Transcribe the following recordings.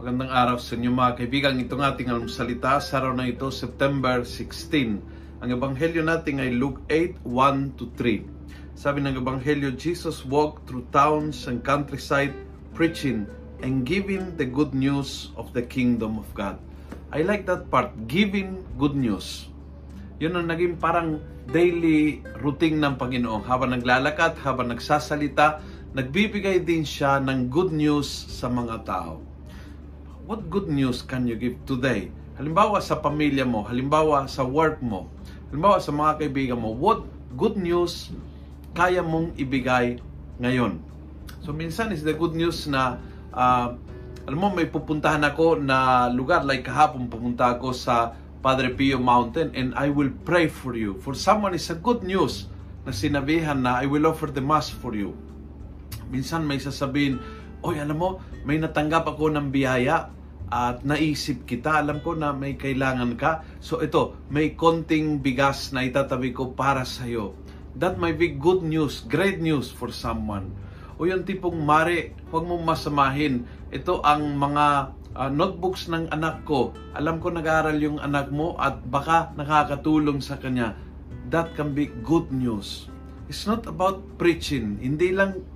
Magandang araw sa inyo mga kaibigan. Ito ng ating almusalita sa araw na ito, September 16. Ang ebanghelyo natin ay Luke 8, 1 to 3. Sabi ng ebanghelyo, Jesus walked through towns and countryside preaching and giving the good news of the kingdom of God. I like that part, giving good news. Yun ang naging parang daily routine ng Panginoon. Habang naglalakad, habang nagsasalita, nagbibigay din siya ng good news sa mga tao what good news can you give today? Halimbawa sa pamilya mo, halimbawa sa work mo, halimbawa sa mga kaibigan mo, what good news kaya mong ibigay ngayon? So minsan is the good news na uh, alam mo may pupuntahan ako na lugar like kahapon pupunta ako sa Padre Pio Mountain and I will pray for you. For someone is a good news na sinabihan na I will offer the mass for you. Minsan may sasabihin, Oy, alam mo, may natanggap ako ng biyaya at naisip kita, alam ko na may kailangan ka. So ito, may konting bigas na itatabi ko para sa iyo. That might be good news, great news for someone. O yung tipong mare, huwag mong masamahin. Ito ang mga uh, notebooks ng anak ko. Alam ko nag-aaral yung anak mo at baka nakakatulong sa kanya. That can be good news. It's not about preaching. Hindi lang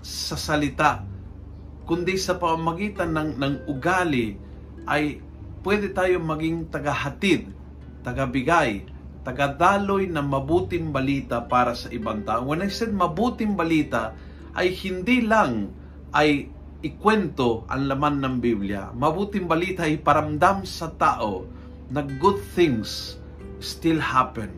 sa salita kundi sa pamamagitan ng, ng ugali ay pwede tayo maging tagahatid, tagabigay, tagadaloy ng mabuting balita para sa ibang tao. When I said mabuting balita, ay hindi lang ay ikwento ang laman ng Biblia. Mabuting balita ay paramdam sa tao na good things still happen.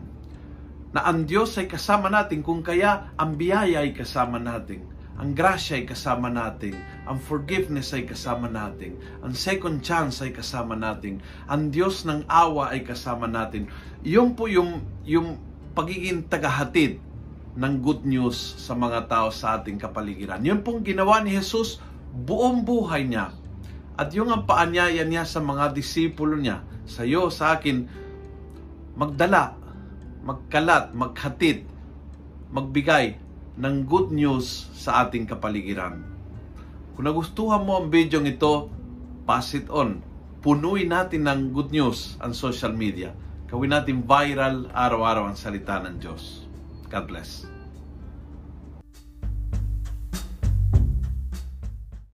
Na ang Diyos ay kasama natin kung kaya ang biyaya ay kasama natin ang grasya ay kasama natin. Ang forgiveness ay kasama natin. Ang second chance ay kasama natin. Ang Diyos ng awa ay kasama natin. Yung po yung, yung pagiging tagahatid ng good news sa mga tao sa ating kapaligiran. Yun pong ginawa ni Jesus buong buhay niya. At yung ang paanyaya niya sa mga disipulo niya, sa iyo, sa akin, magdala, magkalat, maghatid, magbigay ng good news sa ating kapaligiran. Kung nagustuhan mo ang video ito, pass it on. Punuin natin ng good news ang social media. Gawin natin viral araw-araw ang salita ng Diyos. God bless.